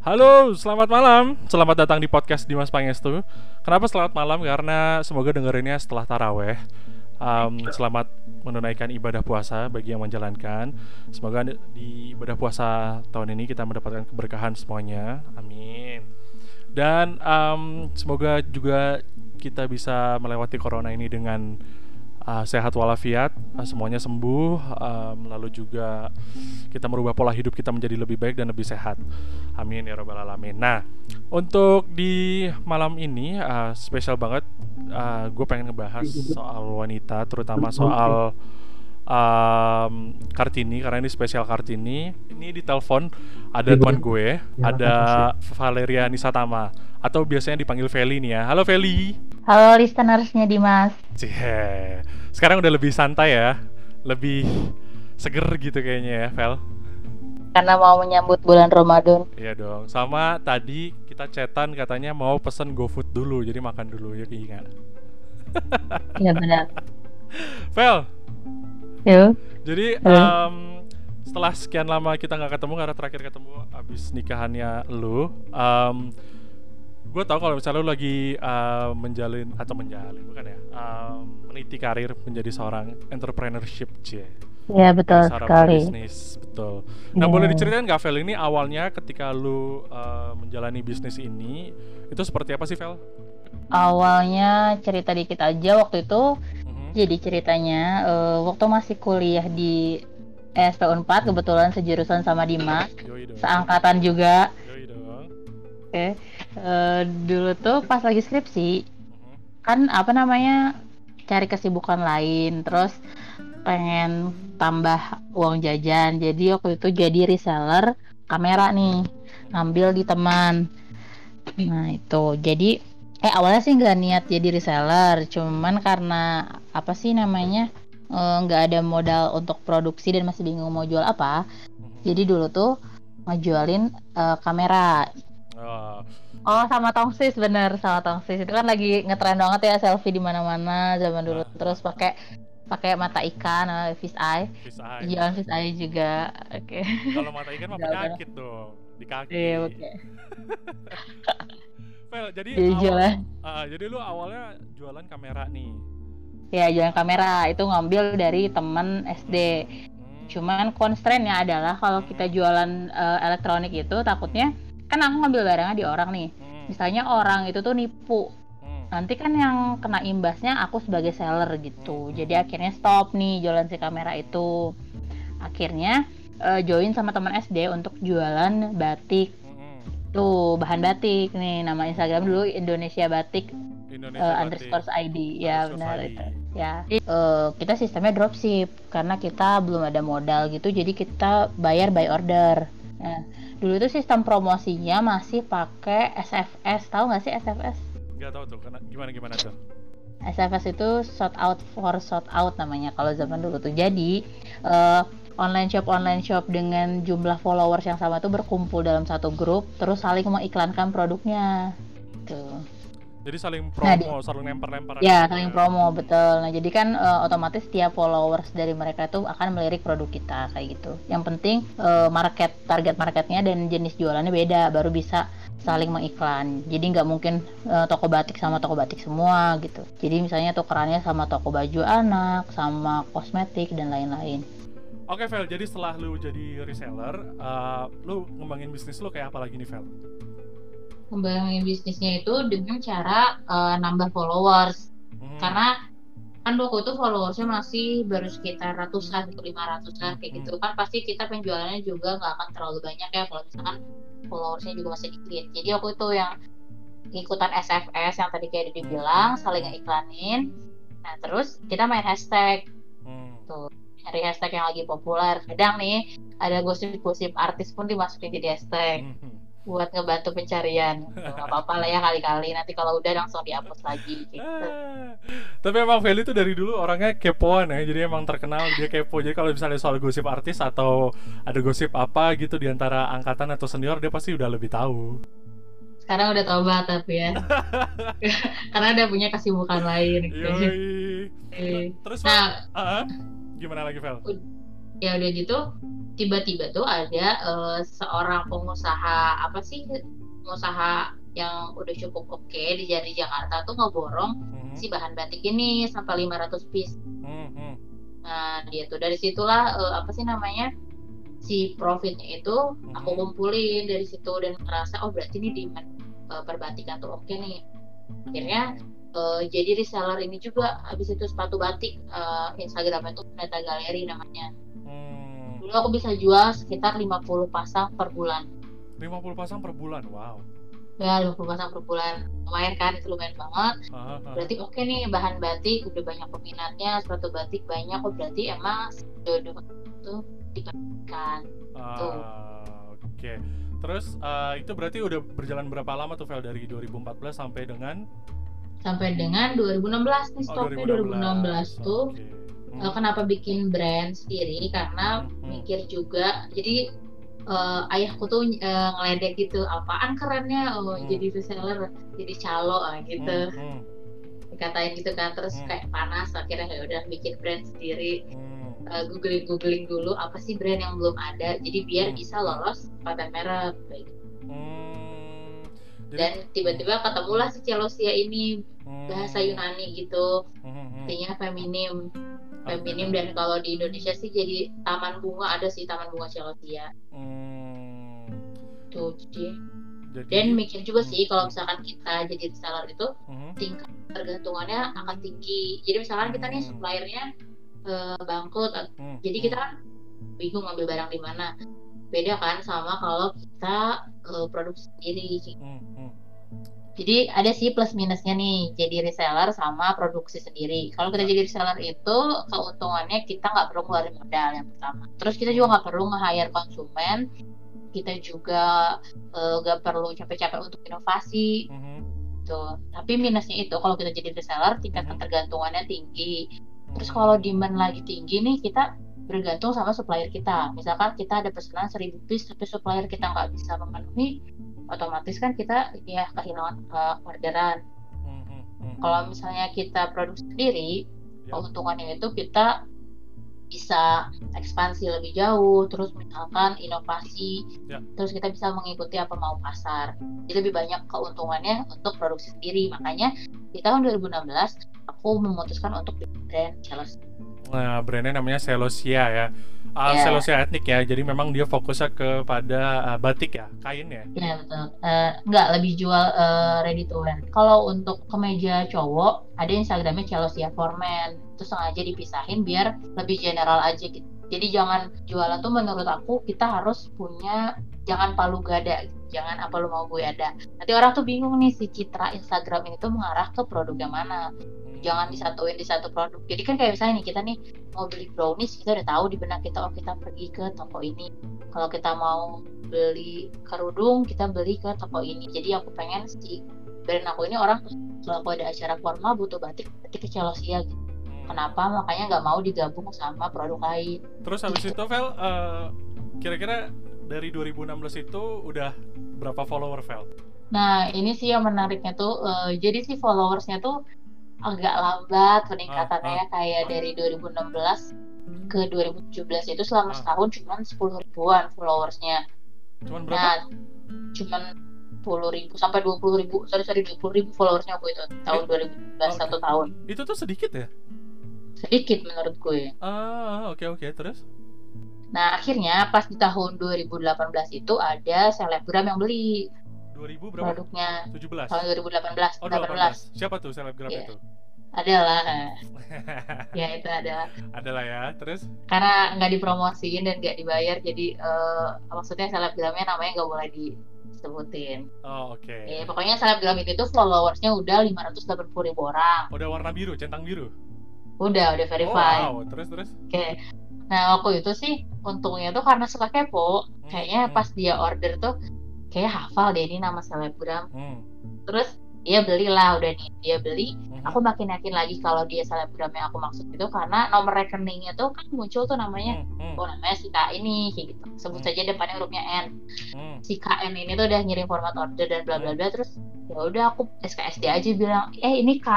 Halo, selamat malam. Selamat datang di podcast Dimas Pangestu. Kenapa selamat malam? Karena semoga dengerinnya setelah taraweh. Um, selamat menunaikan ibadah puasa bagi yang menjalankan. Semoga di ibadah puasa tahun ini kita mendapatkan keberkahan semuanya. Amin. Dan um, semoga juga kita bisa melewati corona ini dengan uh, sehat walafiat, uh, semuanya sembuh, um, lalu juga kita merubah pola hidup kita menjadi lebih baik dan lebih sehat. Amin ya robbal alamin. Nah, untuk di malam ini uh, spesial banget, uh, gue pengen ngebahas soal wanita, terutama soal um, Kartini karena ini spesial Kartini. Ini di telepon ada teman gue, ada Valeria Nisatama atau biasanya dipanggil Feli nih ya. Halo Feli. Halo listenersnya Dimas. Cie. Sekarang udah lebih santai ya, lebih seger gitu kayaknya ya, Vel. Karena mau menyambut bulan Ramadan. Iya dong. Sama tadi kita chatan katanya mau pesen GoFood dulu, jadi makan dulu ya ingat. Iya benar. Vel, Yuk. Jadi um, setelah sekian lama kita nggak ketemu karena terakhir ketemu abis nikahannya lu, um, gue tau kalau misalnya lu lagi uh, menjalin atau menjalin bukan ya, um, meniti karir menjadi seorang entrepreneurship c. Iya betul sekali. Bisnis betul. Nah yeah. boleh diceritain nggak Vel ini awalnya ketika lu uh, menjalani bisnis ini itu seperti apa sih Vel? Awalnya cerita dikit aja waktu itu jadi ceritanya uh, waktu masih kuliah di SP 4 kebetulan sejurusan sama Dimas, seangkatan juga. Oke, okay. uh, eh, dulu tuh pas lagi skripsi uh-huh. kan apa namanya cari kesibukan lain, terus pengen tambah uang jajan. Jadi waktu itu jadi reseller kamera nih, ngambil di teman. Nah itu jadi eh awalnya sih nggak niat jadi reseller cuman karena apa sih namanya eh, nggak uh, ada modal untuk produksi dan masih bingung mau jual apa mhm. jadi dulu tuh ngejualin uh, kamera oh. oh sama tongsis bener sama tongsis itu kan lagi ngetren banget ya selfie di mana-mana zaman dulu nah. terus pakai pakai mata ikan uh, fish eye fish eye jualan fish eye juga oke okay. kalau mata ikan mah penyakit dong di kaki iya oke okay. Fel, jadi jadi awal, jualan. Uh, jadi lu awalnya jualan kamera nih. Ya, jualan kamera itu ngambil dari teman SD. Hmm. Cuman constraintnya adalah kalau kita hmm. jualan uh, elektronik itu takutnya kan aku ngambil barangnya di orang nih. Hmm. Misalnya orang itu tuh nipu. Hmm. Nanti kan yang kena imbasnya aku sebagai seller gitu. Hmm. Jadi akhirnya stop nih jualan si kamera itu. Akhirnya uh, join sama teman SD untuk jualan batik Tuh bahan batik nih nama Instagram dulu Indonesia Batik Indonesia uh, underscore ID ya benar itu. Ya. Uh, kita sistemnya dropship karena kita belum ada modal gitu jadi kita bayar by order. Nah dulu itu sistem promosinya masih pakai SFS tahu nggak sih SFS nggak tahu tuh gimana gimana tuh? SFS itu short out for short out namanya kalau zaman dulu tuh. Jadi uh, online shop online shop dengan jumlah followers yang sama tuh berkumpul dalam satu grup terus saling mengiklankan produknya tuh jadi saling nah, promo, nah, saling lempar-lempar. Ya, saling promo, betul. Nah, jadi kan uh, otomatis tiap followers dari mereka itu akan melirik produk kita kayak gitu. Yang penting uh, market target marketnya dan jenis jualannya beda, baru bisa saling mengiklan. Jadi nggak mungkin uh, toko batik sama toko batik semua gitu. Jadi misalnya tukerannya sama toko baju anak, sama kosmetik dan lain-lain. Oke okay, Vel, jadi setelah lu jadi reseller, uh, lu ngembangin bisnis lu kayak apa lagi nih Vel? Ngembangin bisnisnya itu dengan cara uh, nambah followers. Hmm. Karena kan waktu itu followersnya masih baru sekitar ratusan lima ratusan kayak gitu hmm. kan pasti kita penjualannya juga nggak akan terlalu banyak ya kalau misalkan followersnya juga masih dikit jadi waktu itu yang ikutan SFS yang tadi kayak dibilang saling iklanin nah terus kita main hashtag hmm. tuh cari hashtag yang lagi populer. Kadang nih ada gosip-gosip artis pun dimasukin jadi hashtag hmm. buat ngebantu pencarian. Nggak apa-apa lah ya kali-kali nanti kalau udah langsung dihapus lagi gitu. tapi emang Feli tuh dari dulu orangnya kepoan ya jadi emang terkenal dia kepo. Jadi kalau misalnya soal gosip artis atau ada gosip apa gitu di antara angkatan atau senior dia pasti udah lebih tahu. Sekarang udah tobat tapi ya. Karena udah punya kesibukan lain gitu. Terus nah, uh, gimana lagi Vel? Ya udah gitu tiba-tiba tuh ada uh, seorang pengusaha apa sih pengusaha yang udah cukup oke okay di di Jakarta tuh ngeborong hmm. si bahan batik ini sampai 500 piece. Hmm. Nah dia tuh dari situlah uh, apa sih namanya si profitnya itu hmm. aku kumpulin dari situ dan ngerasa oh berarti ini di uh, perbatikan tuh oke okay nih. Akhirnya uh, jadi reseller ini juga habis itu sepatu batik uh, Instagramnya tuh Meta Galeri namanya. Hmm. Dulu aku bisa jual sekitar 50 pasang per bulan. 50 pasang per bulan, wow ya 50 pasang per bulan lumayan kan itu lumayan banget uh, berarti oke okay nih bahan batik udah banyak peminatnya sepatu batik banyak oh berarti emang jodoh itu dikatakan uh, tuh oke okay. terus uh, itu berarti udah berjalan berapa lama tuh Vel dari 2014 sampai dengan sampai dengan 2016 nih stopnya oh, 2016, 2016 tuh okay. hmm. kenapa bikin brand sendiri karena hmm. mikir juga jadi uh, ayahku tuh uh, ngeledek gitu apaan kerennya oh hmm. jadi reseller jadi calo ah, gitu hmm. Hmm. dikatain gitu kan terus hmm. kayak panas akhirnya ya udah bikin brand sendiri hmm. uh, googling googling dulu apa sih brand yang belum ada jadi biar hmm. bisa lolos paten merek kayak gitu. Hmm. Dan tiba-tiba ketemulah si Celosia ini hmm. bahasa Yunani gitu hmm. artinya feminim feminim dan kalau di Indonesia sih jadi taman bunga ada sih taman bunga Celosia hmm. tuh jadi, jadi dan mikir juga sih kalau misalkan kita jadi reseller itu hmm. tingkat tergantungannya akan tinggi jadi misalkan kita nih hmm. suppliernya uh, bangkrut hmm. jadi kita kan bingung ngambil barang di mana beda kan sama kalau kita uh, produksi sendiri hmm. Hmm jadi ada sih plus minusnya nih jadi reseller sama produksi sendiri. Kalau kita jadi reseller itu keuntungannya kita nggak perlu keluarin modal yang pertama. Terus kita juga nggak perlu nge-hire konsumen. Kita juga eh, nggak uh, perlu capek-capek untuk inovasi. Mm-hmm. Tuh. Tapi minusnya itu kalau kita jadi reseller tingkat mm-hmm. ketergantungannya tinggi. Terus mm-hmm. kalau demand lagi tinggi nih kita bergantung sama supplier kita. Misalkan kita ada pesanan 1000 piece tapi supplier kita nggak bisa memenuhi, otomatis kan kita ya kehilangan uh, orderan. Hmm, hmm, hmm. Kalau misalnya kita produksi sendiri, yeah. keuntungannya itu kita bisa ekspansi lebih jauh, terus misalkan inovasi, yeah. terus kita bisa mengikuti apa mau pasar. Jadi lebih banyak keuntungannya untuk produksi sendiri. Makanya di tahun 2016 aku memutuskan untuk brand Chelsea. Nah, brandnya namanya Celosia ya. Uh, yeah. Celosia etnik ya. Jadi memang dia fokusnya kepada uh, batik ya, kain ya. Iya yeah, betul. Uh, enggak lebih jual uh, ready to wear. Kalau untuk kemeja cowok ada Instagramnya Celosia for Men. Itu sengaja dipisahin biar lebih general aja gitu. Jadi jangan jualan tuh menurut aku kita harus punya jangan palu gada jangan apa lu mau gue ada. Nanti orang tuh bingung nih si citra Instagram ini tuh mengarah ke produk yang mana. Jangan disatuin di satu produk. Jadi kan kayak misalnya nih kita nih mau beli brownies kita udah tahu di benak kita oh kita pergi ke toko ini. Kalau kita mau beli kerudung kita beli ke toko ini. Jadi aku pengen si brand aku ini orang kalau aku ada acara formal butuh batik batik ke Celosia gitu kenapa makanya nggak mau digabung sama produk lain terus habis itu Vel uh, kira-kira dari 2016 itu udah berapa follower Vel? Nah ini sih yang menariknya tuh uh, jadi sih followersnya tuh agak lambat peningkatannya ah, ah. kayak dari 2016 ke 2017 itu selama ah. setahun cuma 10 ribuan followersnya. Cuman berapa? Nah, cuman 10 ribu sampai 20 ribu sorry sorry 20 ribu followersnya aku itu tahun 2017 okay. satu tahun. Itu tuh sedikit ya? Sedikit menurut gue. Ah oke okay, oke okay. terus? Nah akhirnya pas di tahun 2018 itu ada selebgram yang beli 2000 berapa? Produknya 17. Tahun 2018. Oh, 18. 18. Siapa tuh selebgram yeah. itu? Adalah. ya itu adalah. Adalah ya, terus? Karena nggak dipromosiin dan nggak dibayar, jadi uh, maksudnya selebgramnya namanya nggak boleh disebutin. Oh oke. Okay. Ya, pokoknya selebgram itu tuh followersnya udah 580 ribu orang. Udah warna biru, centang biru? Udah, udah verified. Oh, wow, terus terus? Oke. Okay. Nah waktu itu sih untungnya tuh karena suka kepo, hmm, kayaknya hmm. pas dia order tuh kayak hafal deh ini nama selebgram hmm. terus dia belilah udah nih dia beli hmm. aku makin yakin lagi kalau dia selebgram yang aku maksud itu karena nomor rekeningnya tuh kan muncul tuh namanya hmm. Hmm. oh namanya si K ini kayak gitu sebut hmm. saja depannya hurufnya N hmm. si KN ini tuh udah ngirim format order dan bla bla bla hmm. terus ya udah aku SKSD aja bilang eh ini K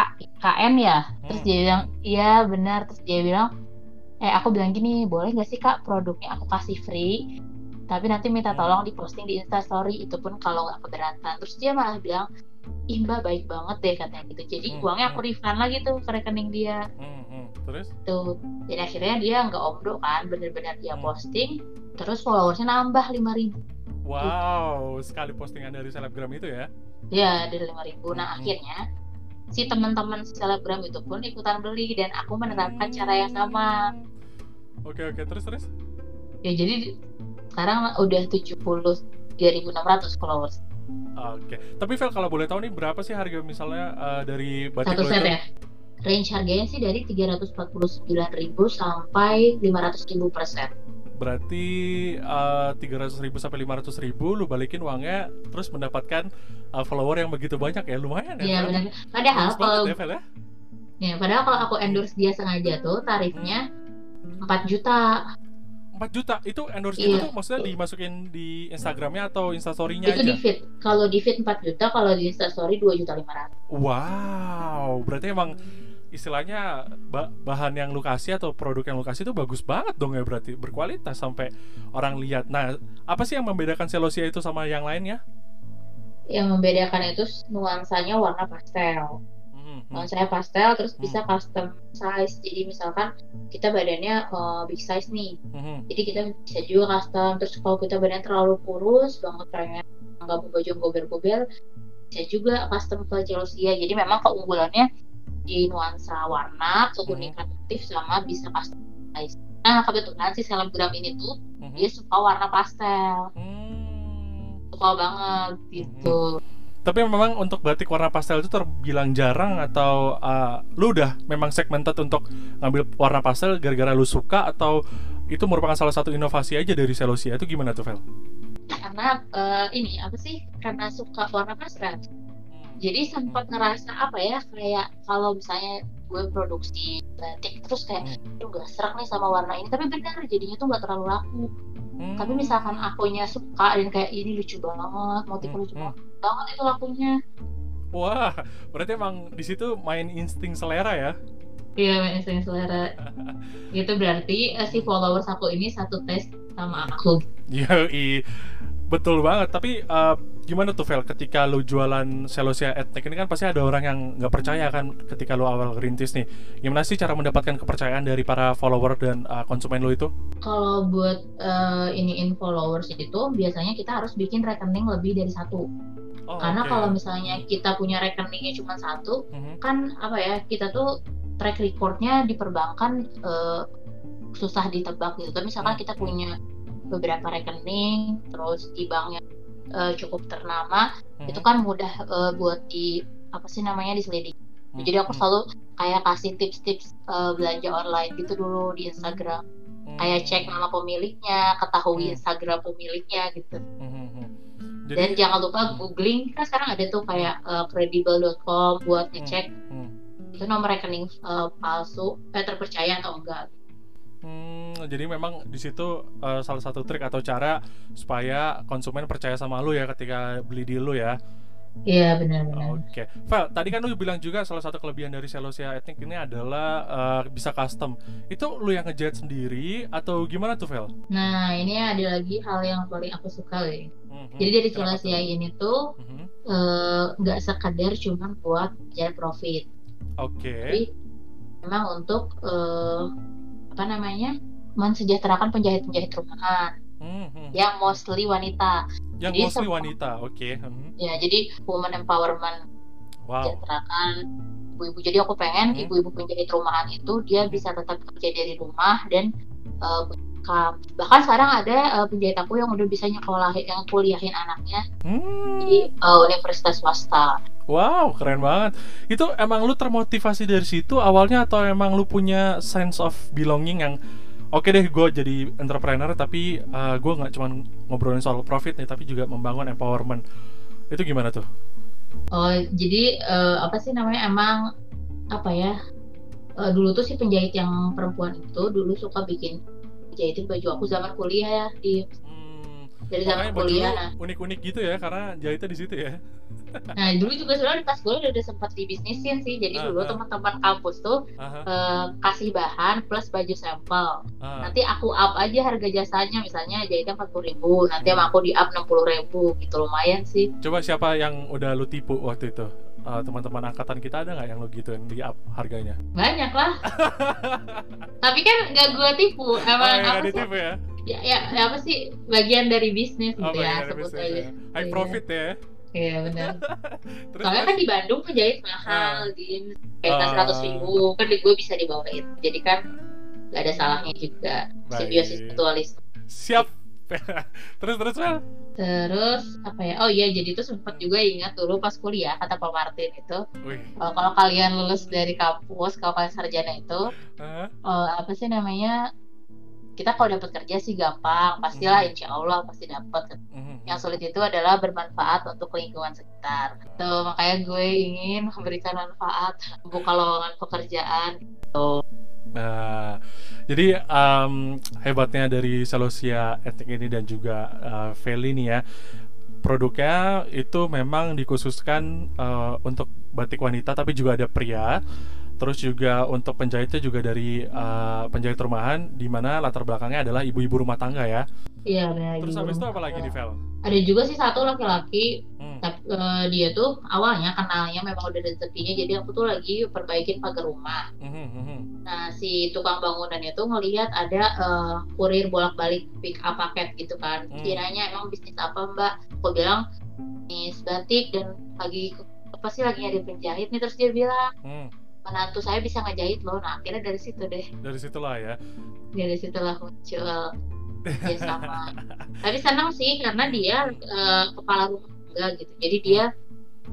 KN ya terus hmm. dia bilang iya benar terus dia bilang eh aku bilang gini boleh nggak sih kak produknya aku kasih free tapi nanti minta tolong diposting di instastory itu pun kalau nggak keberatan terus dia malah bilang Imba baik banget deh katanya gitu jadi hmm, uangnya aku hmm. refund lagi tuh ke rekening dia hmm, hmm. terus tuh jadi akhirnya dia nggak omdo kan bener-bener dia hmm. posting terus followersnya nambah lima ribu wow gitu. sekali postingan dari selebgram itu ya ya dari lima ribu nah hmm. akhirnya si teman-teman selebgram itu pun ikutan beli dan aku menerapkan hmm. cara yang sama. Oke oke terus terus. Ya jadi sekarang udah 73.600 followers. Oke, tapi Vel kalau boleh tahu nih berapa sih harga misalnya uh, dari batik Satu set ya? Range harganya sih dari 349.000 sampai 500.000 per set. Berarti uh, ratus ribu sampai lima ratus ribu lu balikin uangnya terus mendapatkan uh, follower yang begitu banyak ya? Lumayan ya iya benar. Padahal kalau ya, ya? ya padahal kalau aku endorse dia sengaja tuh tarifnya empat juta 4 juta itu endorse iya. itu maksudnya dimasukin di Instagramnya atau Instastorynya itu aja? di feed kalau di feed 4 juta kalau di Instastory dua juta lima ratus wow berarti emang istilahnya bahan yang lu kasih atau produk yang lu kasih itu bagus banget dong ya berarti berkualitas sampai orang lihat. Nah, apa sih yang membedakan Celosia itu sama yang lainnya? Yang membedakan itu nuansanya warna pastel. Hmm, hmm. Nuansanya pastel terus hmm. bisa custom size. Jadi misalkan kita badannya uh, big size nih. Hmm. Jadi kita bisa juga custom. Terus kalau kita badan terlalu kurus banget pengen nggak mau baju gober-gober bisa juga custom ke Celosia. Jadi memang keunggulannya di nuansa warna, keunikan hmm. motif sama bisa customize. Nah kebetulan si selebgram ini tuh hmm. dia suka warna pastel, hmm. suka banget gitu. Hmm. Tapi memang untuk batik warna pastel itu terbilang jarang atau uh, lu udah memang segmented untuk ngambil warna pastel gara-gara lu suka atau itu merupakan salah satu inovasi aja dari Celosia itu gimana tuh Vel? Karena uh, ini apa sih? Karena suka warna pastel jadi sempat ngerasa apa ya kayak kalau misalnya gue produksi batik terus kayak hmm. gak serak nih sama warna ini tapi benar jadinya tuh gak terlalu laku hmm. tapi misalkan akunya suka dan kayak ini lucu banget motifnya hmm. lucu hmm. banget itu lakunya wah berarti emang di situ main insting selera ya iya main insting selera itu berarti uh, si followers aku ini satu tes sama aku iya betul banget tapi uh, gimana tuh Vel ketika lu jualan Celosia etnik ini kan pasti ada orang yang nggak percaya kan ketika lu awal rintis nih gimana sih cara mendapatkan kepercayaan dari para follower dan uh, konsumen lu itu kalau buat uh, iniin followers itu biasanya kita harus bikin rekening lebih dari satu oh, karena okay. kalau misalnya kita punya rekeningnya cuma satu mm-hmm. kan apa ya kita tuh track recordnya di perbankan uh, susah ditebak gitu tapi misalkan mm-hmm. kita punya beberapa rekening terus di banknya uh, cukup ternama hmm. itu kan mudah uh, buat di apa sih namanya diselidiki hmm. jadi aku hmm. selalu kayak kasih tips-tips uh, belanja online gitu dulu di Instagram hmm. kayak cek nama pemiliknya ketahui hmm. Instagram pemiliknya gitu hmm. hmm, hmm. Jadi, dan jangan lupa googling kan sekarang ada tuh kayak uh, credible.com buat ngecek hmm. itu nomor rekening uh, palsu eh terpercaya atau enggak Hmm, jadi memang di situ uh, salah satu trik atau cara supaya konsumen percaya sama lu ya ketika beli di lu ya. Iya benar-benar. Oke, okay. Val, tadi kan lu bilang juga salah satu kelebihan dari Celosia Ethnic ini adalah uh, bisa custom. Itu lu yang ngejahit sendiri atau gimana tuh, Val? Nah, ini ada lagi hal yang paling aku suka. Mm-hmm. Jadi dari Celosia ini tuh mm-hmm. uh, nggak sekadar cuma buat jahit profit. Oke. Okay. Tapi memang untuk uh, apa namanya mensejahterakan penjahit-penjahit rumahan hmm, hmm. yang mostly wanita. Yang jadi, mostly wanita, oke. Okay. Hmm. Ya, jadi woman empowerment. Wow. Mensejahterakan ibu-ibu. Jadi aku pengen hmm. ibu-ibu penjahit rumahan itu dia hmm. bisa tetap kerja dari rumah dan uh, bahkan sekarang ada uh, penjahit aku yang udah bisa nyekolah yang kuliahin anaknya hmm. di uh, universitas swasta Wow, keren banget. Itu emang lu termotivasi dari situ awalnya atau emang lu punya sense of belonging yang oke deh gue jadi entrepreneur tapi uh, gue nggak cuma ngobrolin soal profit nih tapi juga membangun empowerment. Itu gimana tuh? Oh, jadi uh, apa sih namanya emang apa ya? Uh, dulu tuh si penjahit yang perempuan itu dulu suka bikin jahitin baju aku zaman kuliah ya di. Dari zaman kuliah nah. unik-unik gitu ya karena jahitnya di situ ya nah dulu juga sebenarnya pas gue udah sempat dibisnisin sih jadi uh, dulu uh. teman-teman kampus tuh uh uh, kasih bahan plus baju sampel uh. nanti aku up aja harga jasanya misalnya jahitnya empat puluh ribu nanti hmm. aku di up enam puluh ribu gitu lumayan sih coba siapa yang udah lu tipu waktu itu uh, teman-teman angkatan kita ada nggak yang lo gituin di up harganya? Banyak lah. Tapi kan nggak gue tipu, emang oh, apa ditipu ya? Ya, ya, apa sih bagian dari bisnis oh, gitu ya sebut aja. Ya. High iya. profit ya. Iya benar. Soalnya kan di Bandung penjahit mahal, uh, di kayak seratus uh, ribu kan gue bisa dibawain. Jadi kan nggak ada salahnya juga. Simbiosis mutualis. Siap terus terus Mel terus apa ya oh iya jadi itu sempat juga ingat dulu pas kuliah kata Pak Martin itu uh, kalau kalian lulus dari kampus kalau kalian sarjana itu uh-huh. uh, apa sih namanya kita kalau dapat kerja sih gampang pastilah uh-huh. insya Allah pasti dapat uh-huh. yang sulit itu adalah bermanfaat untuk lingkungan sekitar tuh makanya gue ingin memberikan manfaat buka lowongan pekerjaan gitu. Nah, jadi um, hebatnya dari Celosia Etnik ini dan juga uh, Feli nih ya, produknya itu memang dikhususkan uh, untuk batik wanita tapi juga ada pria. Terus juga untuk penjahitnya juga dari uh, penjahit rumahan di mana latar belakangnya adalah ibu-ibu rumah tangga ya. Iya, benar. Terus habis itu apa lagi di Vel? Ada juga sih satu laki-laki tapi uh, dia tuh awalnya kenalnya memang udah rezekinya jadi aku tuh lagi perbaikin pagar rumah mm-hmm. nah si tukang bangunan itu ngelihat ada uh, kurir bolak-balik pick up paket gitu kan mm. kiranya emang bisnis apa mbak aku bilang bisnis batik dan lagi apa sih lagi nyari penjahit nih terus dia bilang mm. Menantu saya bisa ngejahit loh. Nah akhirnya dari situ deh. Dari situlah ya. Dari situlah muncul ya sama tapi senang sih karena dia uh, kepala rumah enggak gitu. Jadi dia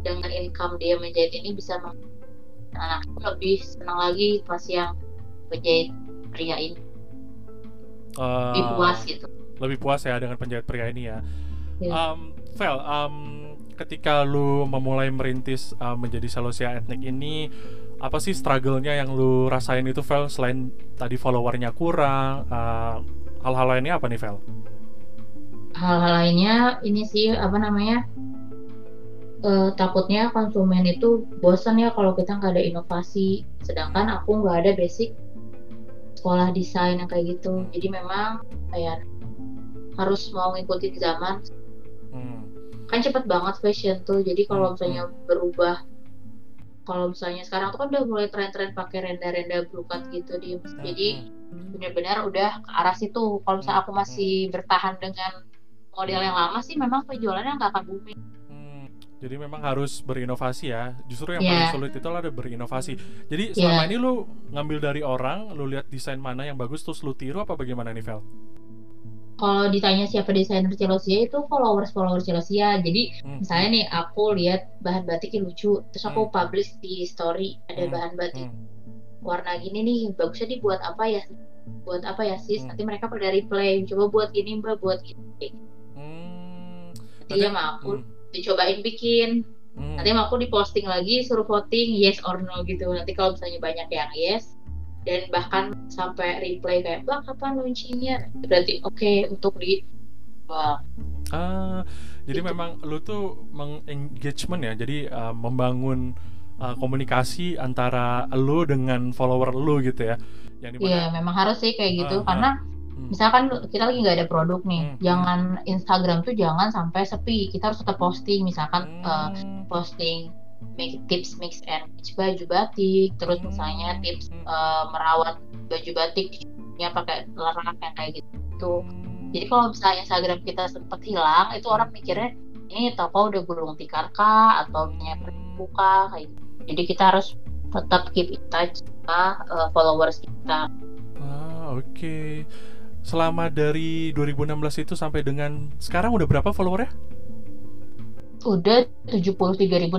dengan income dia menjahit ini bisa anakku lebih senang lagi pas yang menjahit pria ini. Uh, lebih puas gitu. lebih puas ya dengan penjahit pria ini ya. Yeah. um, Vel um, ketika lu memulai merintis uh, menjadi salosia etnik ini apa sih struggle-nya yang lu rasain itu Vel selain tadi followernya kurang uh, hal-hal lainnya apa nih Vel? Hal-hal lainnya ini sih apa namanya uh, takutnya konsumen itu bosan ya kalau kita nggak ada inovasi sedangkan aku nggak ada basic sekolah desain yang kayak gitu jadi memang kayak harus mau ngikutin zaman hmm. kan cepet banget fashion tuh jadi kalau hmm, misalnya hmm. berubah kalau misalnya sekarang tuh kan udah mulai tren-tren pakai renda-renda brukat gitu di hmm. jadi benar-benar udah ke arah situ kalau misalnya aku masih bertahan dengan model yang lama sih memang penjualannya nggak akan booming jadi memang harus berinovasi ya. Justru yang yeah. paling sulit itu adalah berinovasi. Jadi selama yeah. ini lu ngambil dari orang, lu lihat desain mana yang bagus terus lu tiru apa bagaimana nih, Vel? Kalau ditanya siapa desainer Celosia itu followers followers Celosia. Jadi hmm. misalnya nih aku lihat bahan batiknya lucu, terus aku hmm. publish di story ada hmm. bahan batik hmm. warna gini nih, bagusnya dibuat apa ya? Buat apa ya sis? Hmm. Nanti mereka pada replay, coba buat gini mbak, buat gini. Hmm. Iya mah aku hmm dicobain bikin hmm. nanti aku diposting lagi suruh voting yes or no gitu nanti kalau misalnya banyak yang yes dan bahkan sampai replay kayak bang kapan launchingnya berarti oke okay untuk di wah ah jadi gitu. memang lu tuh mengengagement ya jadi uh, membangun uh, komunikasi antara lu dengan follower lu gitu ya yang di mana, iya memang harus sih kayak gitu uh, karena Hmm. misalkan kita lagi nggak ada produk nih hmm. jangan Instagram tuh jangan sampai sepi kita harus tetap posting misalkan hmm. uh, posting make tips mix and match baju batik terus misalnya hmm. tips uh, merawat baju batik ya pakai larangan yang kayak gitu. Jadi kalau misalnya Instagram kita sempat hilang itu orang mikirnya ini toko udah gulung tikar kah? Atau punya buka kayak gitu. jadi kita harus tetap keep in touch sama uh, followers kita. Ah oke. Okay selama dari 2016 itu sampai dengan sekarang udah berapa followernya? Udah 73.600.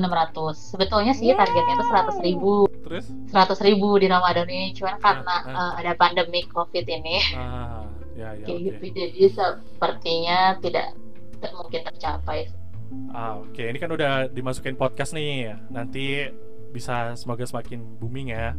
Sebetulnya sih targetnya itu 100 ribu. Terus? 100 ribu di Ramadan ini, cuman karena uh, uh. ada pandemi COVID ini. Ah, ya, ya, Kayak okay. gitu, jadi sepertinya tidak, tidak mungkin tercapai. Ah, oke. Okay. Ini kan udah dimasukin podcast nih. Nanti bisa semoga semakin booming ya.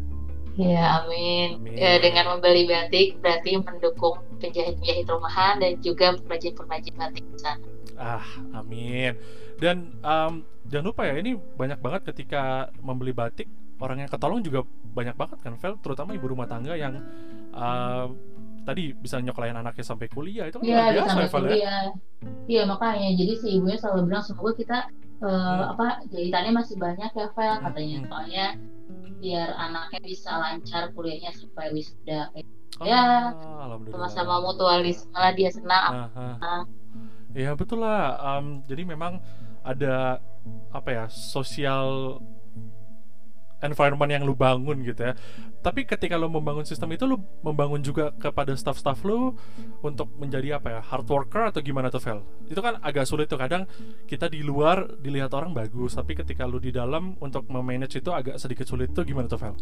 Ya amin. amin. Ya, dengan membeli batik berarti mendukung penjahit-penjahit rumahan dan juga perajin-perajin batik di sana. Ah, amin. Dan um, jangan lupa ya ini banyak banget ketika membeli batik orang yang ketolong juga banyak banget kan, Vel, terutama ibu rumah tangga yang uh, tadi bisa nyoklain anaknya sampai kuliah itu kan ya, biasa sampai ya, ya, kuliah. Iya makanya. Jadi si ibunya selalu bilang semoga kita uh, hmm. apa jahitannya masih banyak ya Vel hmm, katanya. hmm. soalnya biar anaknya bisa lancar kuliahnya sampai wisuda. Oh, ya sama-sama mutualis malah dia senang ya betul lah um, jadi memang ada apa ya sosial environment yang lu bangun gitu ya. Tapi ketika lu membangun sistem itu lu membangun juga kepada staff-staff lu untuk menjadi apa ya hard worker atau gimana tuh Vel? Itu kan agak sulit tuh kadang kita di luar dilihat orang bagus, tapi ketika lu di dalam untuk memanage itu agak sedikit sulit tuh gimana tuh Vel?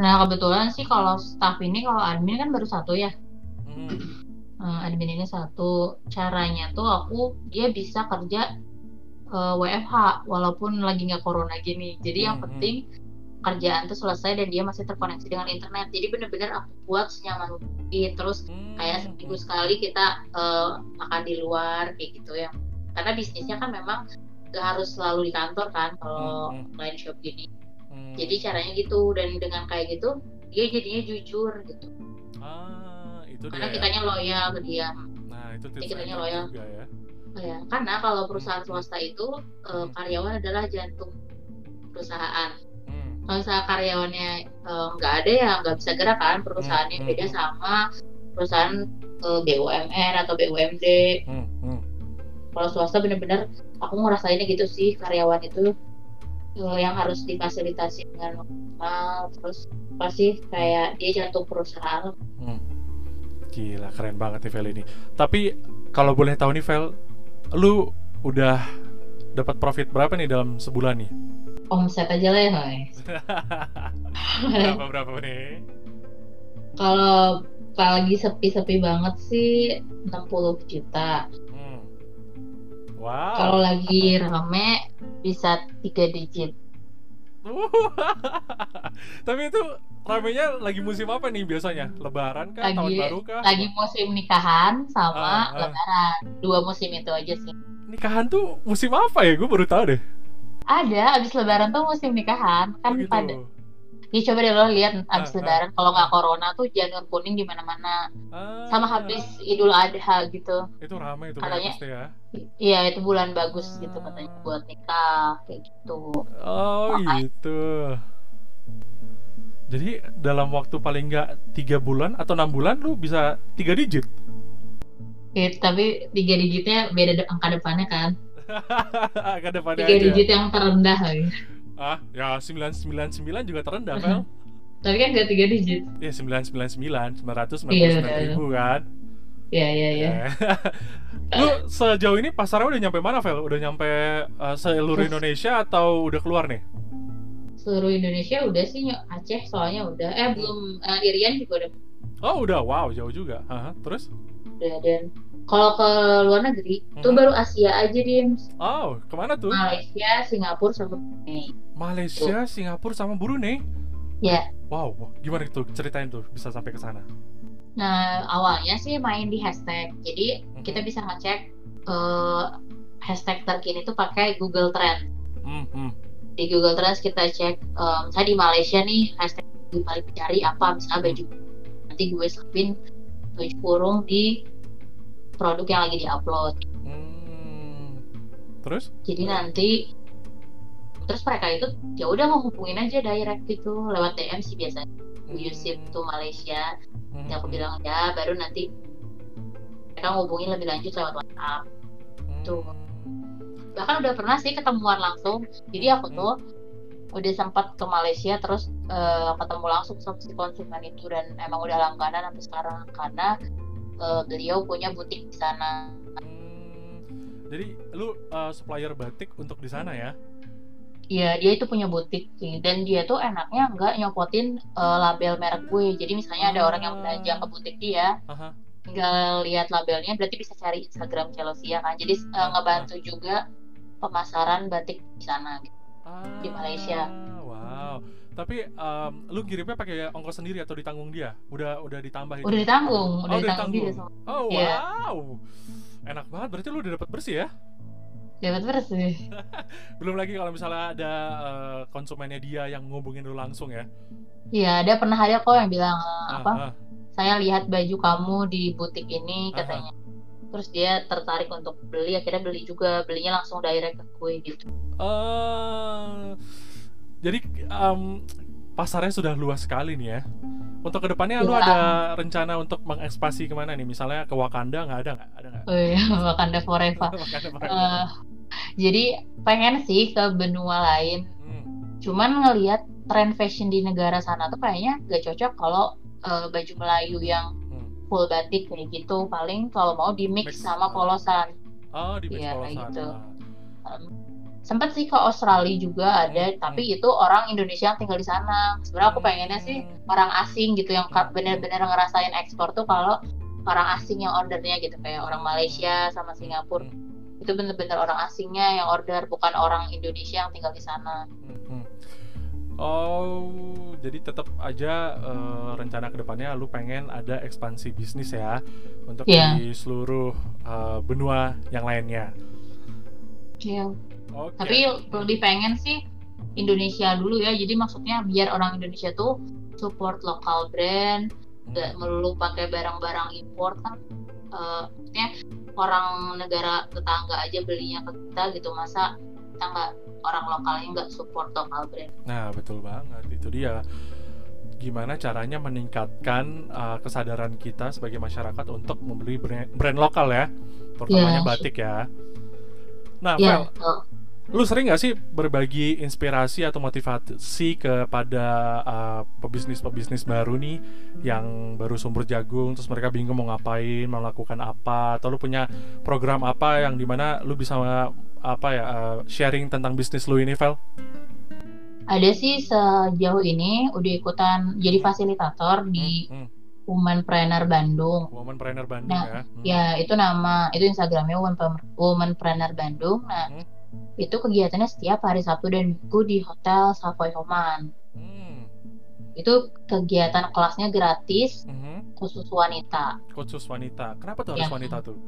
Nah kebetulan sih kalau staff ini kalau admin kan baru satu ya. Hmm. Uh, admin ini satu. Caranya tuh aku dia bisa kerja uh, eh, WFH walaupun lagi nggak corona gini. Jadi yang hmm, hmm. penting kerjaan tuh selesai dan dia masih terkoneksi dengan internet. Jadi bener-bener aku buat senyaman mungkin. Terus hmm, kayak seminggu sekali kita uh, makan di luar kayak gitu ya. Karena bisnisnya kan memang gak harus selalu di kantor kan kalau online shop gini. Jadi caranya gitu dan dengan kayak gitu dia jadinya jujur gitu. Ah, itu karena dia. kitanya loyal ke dia nah itu tips kitanya loyal juga ya ya karena kalau perusahaan swasta itu uh, karyawan adalah jantung perusahaan hmm. kalau misalnya karyawannya eh, nggak uh, ada ya nggak bisa gerak kan perusahaannya hmm. beda hmm. sama perusahaan uh, eh, BUMN atau BUMD hmm. Hmm. kalau swasta bener-bener aku ngerasainnya gitu sih karyawan itu uh, yang harus difasilitasi dengan normal terus pasti kayak dia jantung perusahaan hmm. Gila, keren banget nih Vel ini. Tapi kalau boleh tahu nih Vel, lu udah dapat profit berapa nih dalam sebulan nih? Omset aja lah ya, berapa berapa nih? Kalau lagi sepi-sepi banget sih 60 juta. Hmm. Wow. Kalau lagi rame bisa tiga digit. Tapi itu ramenya lagi musim apa nih biasanya? Lebaran kah? Lagi, tahun baru kah? Lagi musim nikahan sama ah, ah. lebaran. Dua musim itu aja sih. Nikahan tuh musim apa ya? Gue baru tahu deh. Ada, abis lebaran tuh musim nikahan. Kan oh, gitu. pada Ya coba deh lo lihat abis ah, lebaran. Ah. Kalau nggak corona tuh janur kuning di mana-mana. Ah, Sama habis Idul Adha gitu. Itu ramai itu katanya. Pasti ya. Iya itu bulan bagus ah. gitu katanya buat nikah kayak gitu. Oh Makanya. gitu. Jadi dalam waktu paling nggak tiga bulan atau enam bulan lu bisa tiga digit? Ya, tapi tiga digitnya beda angka depannya kan. angka depannya tiga aja. digit yang terendah lagi. Ah, ya sembilan sembilan sembilan juga terendah, kan? tapi kan gak tiga digit. Ya sembilan sembilan sembilan sembilan ratus sembilan puluh sembilan ribu kan. Iya iya iya. Lu sejauh ini pasarnya udah nyampe mana, Vel? Udah nyampe uh, seluruh Indonesia atau udah keluar nih? seluruh Indonesia udah sih Aceh soalnya udah eh belum uh, Irian juga udah oh udah wow jauh juga uh -huh. terus udah dan kalau ke luar negeri hmm. tuh baru Asia aja Dim oh ke mana tuh? Malaysia Singapura sama Brunei. Malaysia tuh. Singapura sama Brunei? Ya. Wow gimana itu? Ceritain tuh bisa sampai ke sana. Nah awalnya sih main di hashtag. Jadi hmm. kita bisa ngecek uh, hashtag terkini tuh pakai Google Trend hmm, hmm. Di Google Trends kita cek um, saya di Malaysia nih hashtag yang paling dicari apa? Misalnya baju. Nanti gue selipin baju kurung di produk yang lagi diupload hmm. terus jadi nanti terus mereka itu ya udah mau hubungin aja direct gitu lewat DM sih biasanya hmm. Yusuf tuh Malaysia hmm. yang aku bilang ya baru nanti mereka ngubungin lebih lanjut lewat WhatsApp hmm. tuh bahkan udah pernah sih ketemuan langsung jadi aku hmm. tuh udah sempat ke Malaysia terus uh, ketemu langsung sama si konsumen itu dan emang udah langganan sampai sekarang karena uh, beliau punya butik di sana. Hmm, jadi lu uh, supplier batik untuk di sana ya? Iya dia itu punya butik sih dan dia tuh enaknya nggak nyopotin uh, label merek gue. Jadi misalnya ada orang yang belanja ke butik dia, uh-huh. tinggal lihat labelnya berarti bisa cari Instagram Celosia kan. Jadi uh, ngebantu juga pemasaran batik di sana gitu, ah, di Malaysia. Tapi um, lu kirimnya pakai ongkos sendiri atau ditanggung dia? Udah udah ditambah udah ditanggung oh, udah oh, ditanggung, ditanggung. Dia, oh yeah. wow. Enak banget berarti lu udah dapat bersih ya? Dapat bersih. Belum lagi kalau misalnya ada uh, konsumennya dia yang ngubungin lu langsung ya? Iya ada pernah ada kok yang bilang uh, apa uh. saya lihat baju kamu di butik ini katanya. Uh terus dia tertarik untuk beli akhirnya beli juga belinya langsung direct ke gue gitu. Uh, jadi um, pasarnya sudah luas sekali nih ya. Untuk ke depannya ya. lu ada rencana untuk mengekspansi ke mana nih? Misalnya ke Wakanda nggak ada nggak? Ada nggak? Oh iya Wakanda forever, Wakanda forever. Uh, jadi pengen sih ke benua lain. Hmm. cuman ngelihat tren fashion di negara sana tuh kayaknya gak cocok kalau uh, baju Melayu yang full batik kayak gitu. Paling kalau mau di mix, mix sama polosan. Oh di mix ya, polosan. gitu. Um, sempat sih ke Australia juga ada hmm. tapi itu orang Indonesia yang tinggal di sana sebenarnya aku pengennya sih hmm. orang asing gitu yang benar-benar ngerasain ekspor tuh kalau orang asing yang ordernya gitu kayak orang Malaysia sama Singapura hmm. itu bener-bener orang asingnya yang order bukan orang Indonesia yang tinggal di sana hmm. Oh, jadi tetap aja uh, rencana ke depannya lu pengen ada ekspansi bisnis ya untuk yeah. di seluruh uh, benua yang lainnya. Iya. Yeah. Okay. Tapi lebih pengen sih Indonesia dulu ya. Jadi maksudnya biar orang Indonesia tuh support lokal brand, nggak hmm. melulu pakai barang-barang impor kan. Uh, maksudnya orang negara tetangga aja belinya ke kita gitu masa kita nggak orang lokalnya nggak support lokal brand. Nah betul banget itu dia. Gimana caranya meningkatkan uh, kesadaran kita sebagai masyarakat untuk membeli brand, brand lokal ya, terutamanya yeah. batik ya. Nah, yeah. Vel, oh. Lu sering nggak sih berbagi inspirasi atau motivasi kepada uh, pebisnis-pebisnis baru nih yang baru sumber jagung, terus mereka bingung mau ngapain, mau melakukan apa, atau lu punya program apa yang di mana lu bisa apa ya uh, sharing tentang bisnis lu ini, Vel? Ada sih sejauh ini udah ikutan jadi fasilitator di hmm, hmm. Womanpreneur Bandung. Womanpreneur Bandung nah, ya. Hmm. Ya, itu nama itu Instagramnya Womanpreneur Bandung. Nah, hmm. Itu kegiatannya setiap hari Sabtu dan Minggu di Hotel Savoy Homan. Hmm. Itu kegiatan kelasnya gratis hmm. khusus wanita. Khusus wanita. Kenapa tuh harus ya. wanita tuh?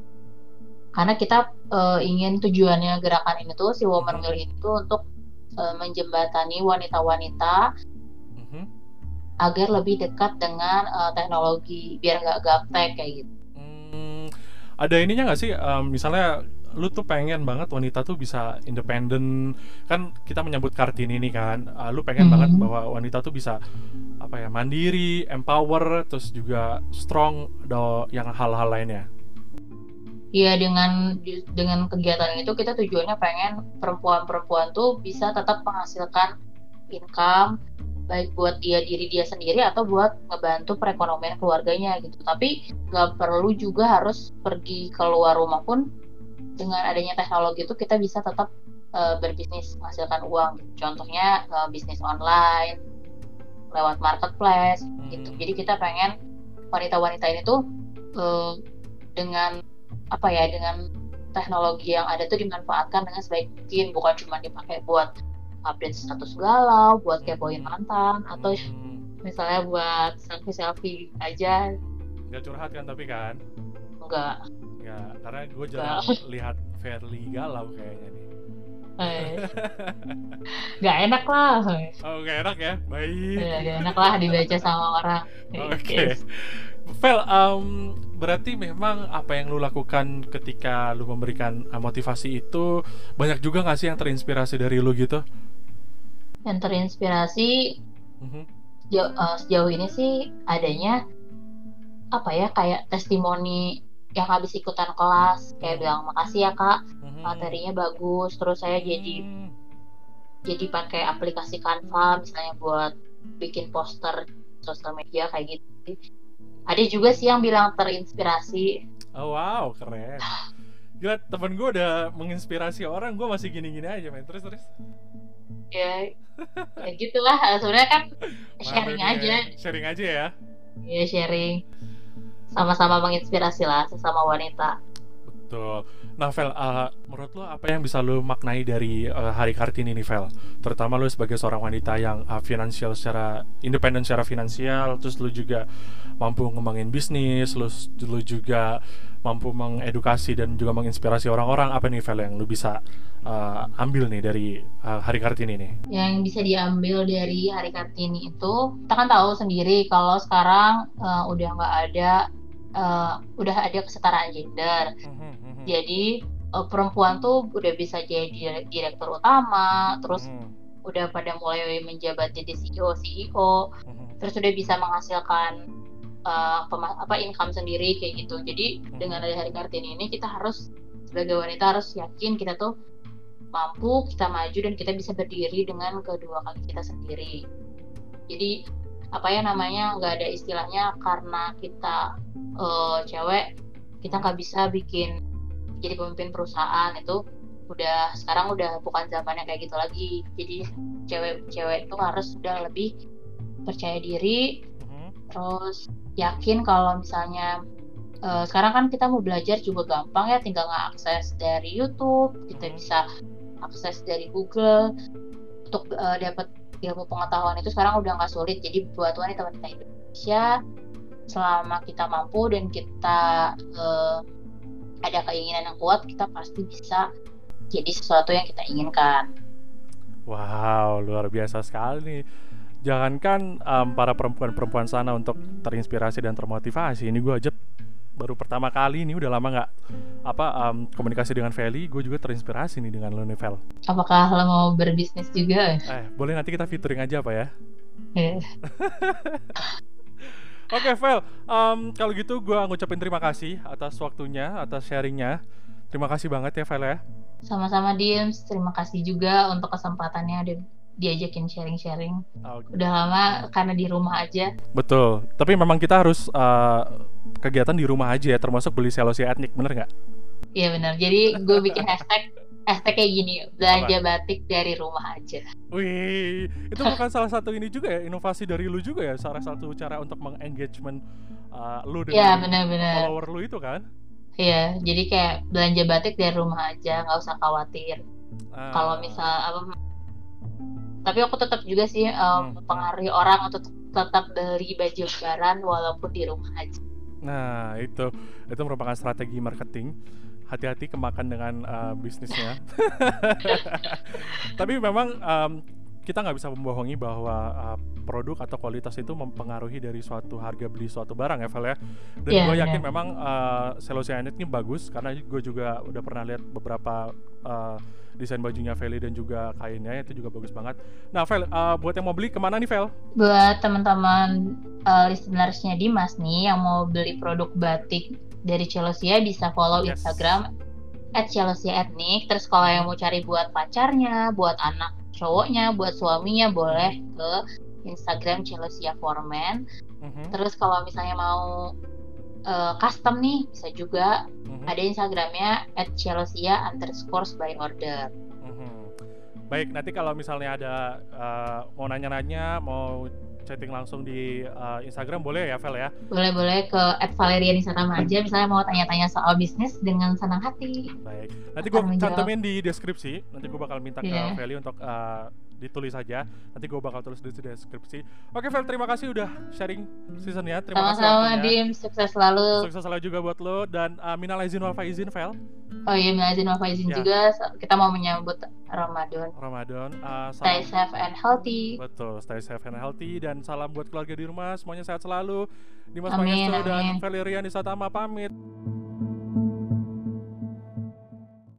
karena kita uh, ingin tujuannya gerakan ini tuh si Woman Will itu untuk uh, menjembatani wanita-wanita mm-hmm. agar lebih dekat dengan uh, teknologi biar nggak gaptek kayak gitu. Hmm, ada ininya nggak sih um, misalnya lu tuh pengen banget wanita tuh bisa independen kan kita menyambut kartini ini kan uh, lu pengen mm-hmm. banget bahwa wanita tuh bisa apa ya mandiri empower terus juga strong do yang hal-hal lainnya Iya dengan dengan kegiatan itu kita tujuannya pengen perempuan-perempuan tuh bisa tetap menghasilkan income baik buat dia diri dia sendiri atau buat ngebantu perekonomian keluarganya gitu. Tapi nggak perlu juga harus pergi keluar rumah pun dengan adanya teknologi itu kita bisa tetap uh, berbisnis menghasilkan uang. Gitu. Contohnya uh, bisnis online lewat marketplace gitu. Hmm. Jadi kita pengen wanita-wanita ini tuh uh, dengan apa ya dengan teknologi yang ada tuh dimanfaatkan dengan sebaik mungkin bukan cuma dipakai buat update status galau buat kepoin mantan atau hmm. misalnya buat selfie selfie aja nggak curhat kan tapi kan enggak nggak karena gue jarang lihat Fairly galau kayaknya nih eh. Gak enak lah Oh gak enak ya Baik ya, Gak enak lah dibaca sama orang Oke okay. Vel, um, berarti memang apa yang lu lakukan ketika lu memberikan uh, motivasi itu banyak juga gak sih yang terinspirasi dari lu gitu? Yang terinspirasi uh-huh. sejauh, uh, sejauh ini sih adanya apa ya kayak testimoni yang habis ikutan kelas kayak mhm. bilang makasih ya kak uh-huh. materinya bagus terus saya jadi uh-huh. jadi pakai aplikasi Canva misalnya buat bikin poster sosial media kayak gitu ada juga sih yang bilang terinspirasi. Oh wow, keren. Gila, temen gue udah menginspirasi orang, gue masih gini-gini aja, main terus terus. Ya, ya gitulah. Sebenarnya kan sharing aja. Ya. Sharing aja ya. Iya sharing. Sama-sama menginspirasi lah sesama wanita. Betul. Nah, Vel, uh, menurut lo apa yang bisa lo maknai dari uh, Hari Kartini ini, Vel? Terutama lo sebagai seorang wanita yang uh, finansial secara independen secara finansial, terus lo juga mampu ngembangin bisnis, lo, lo juga mampu mengedukasi dan juga menginspirasi orang-orang. Apa nih, Vel, yang lo bisa uh, ambil nih dari uh, Hari Kartini ini? Yang bisa diambil dari Hari Kartini itu, kita kan tahu sendiri kalau sekarang uh, udah nggak ada uh, udah ada kesetaraan gender. Mm-hmm, mm-hmm. Jadi uh, perempuan tuh udah bisa jadi direktur utama, terus mm-hmm. udah pada mulai menjabat jadi CEO CEO, mm-hmm. terus udah bisa menghasilkan uh, apa income sendiri kayak gitu. Jadi mm-hmm. dengan ada hari kartini ini kita harus sebagai wanita harus yakin kita tuh mampu, kita maju dan kita bisa berdiri dengan kedua kaki kita sendiri. Jadi apa ya namanya nggak ada istilahnya karena kita uh, cewek kita nggak bisa bikin jadi pemimpin perusahaan itu udah sekarang udah bukan zamannya kayak gitu lagi jadi cewek-cewek itu harus udah lebih percaya diri mm-hmm. terus yakin kalau misalnya uh, sekarang kan kita mau belajar juga gampang ya tinggal ngakses dari YouTube kita mm-hmm. bisa akses dari Google untuk uh, dapat ilmu pengetahuan itu sekarang udah nggak sulit. Jadi buat wanita-wanita Indonesia selama kita mampu dan kita uh, ada keinginan yang kuat kita pasti bisa jadi sesuatu yang kita inginkan. Wow luar biasa sekali jangankan um, para perempuan-perempuan sana untuk terinspirasi dan termotivasi ini gue aja baru pertama kali ini udah lama nggak apa um, komunikasi dengan Feli gue juga terinspirasi nih dengan lo nih Fel apakah lo mau berbisnis juga eh boleh nanti kita featuring aja apa ya yeah. Oke, okay, Vel. Um, kalau gitu gue ngucapin terima kasih atas waktunya, atas sharingnya. Terima kasih banget ya, Vel ya. Sama-sama, Dims. Terima kasih juga untuk kesempatannya dan diajakin sharing-sharing. Okay. Udah lama karena di rumah aja. Betul. Tapi memang kita harus uh, kegiatan di rumah aja ya, termasuk beli selosi etnik, bener nggak? Iya bener. Jadi gue bikin hashtag hashtag kayak gini belanja Apa? batik dari rumah aja. Wih, itu bukan salah satu ini juga ya inovasi dari lu juga ya salah satu cara untuk mengengagement uh, lu dengan ya, bener -bener. follower lu itu kan? Iya, jadi kayak belanja batik dari rumah aja, nggak usah khawatir. Uh. Kalau misal apa, tapi aku tetap juga sih um, hmm. mempengaruhi orang untuk tetap beli baju lebaran walaupun di rumah aja. Nah, itu itu merupakan strategi marketing. Hati-hati kemakan dengan uh, bisnisnya. Tapi memang um, kita nggak bisa membohongi bahwa uh, produk atau kualitas itu mempengaruhi dari suatu harga beli suatu barang ya ya dan yeah, gue yakin yeah. memang uh, Celosianit ini bagus karena gue juga udah pernah lihat beberapa uh, desain bajunya Feli dan juga kainnya itu juga bagus banget. Nah, Vel, uh, buat yang mau beli ke mana nih, Vel? Buat teman-teman uh, listenersnya Dimas nih yang mau beli produk batik dari Celosia bisa follow yes. Instagram at Celosia Ethnic. Terus kalau yang mau cari buat pacarnya, buat anak cowoknya, buat suaminya boleh ke Instagram Celosia Forman. Mm-hmm. Terus kalau misalnya mau uh, custom nih bisa juga mm-hmm. ada Instagramnya at underscore by order. Mm-hmm. Baik, nanti kalau misalnya ada uh, mau nanya-nanya, mau chatting langsung di uh, Instagram boleh ya Vel ya? Boleh boleh ke @valerianisatama aja misalnya mau tanya-tanya soal bisnis dengan senang hati. Baik. Nanti gue cantumin di deskripsi. Nanti gue bakal minta yeah. ke Feli untuk uh, ditulis saja. Nanti gue bakal tulis di deskripsi. Oke, Vel, terima kasih udah sharing seasonnya. Terima Sama-sama, kasih. Sama-sama, Dim. Sukses selalu. Sukses selalu juga buat lo dan uh, minal izin wal faizin, Vel. Oh iya, minal izin wal faizin ya. juga. Kita mau menyambut Ramadan. Ramadan. Uh, stay safe and healthy. Betul, stay safe and healthy dan salam buat keluarga di rumah. Semuanya sehat selalu. Dimas Pangestu dan Valerian Isatama pamit.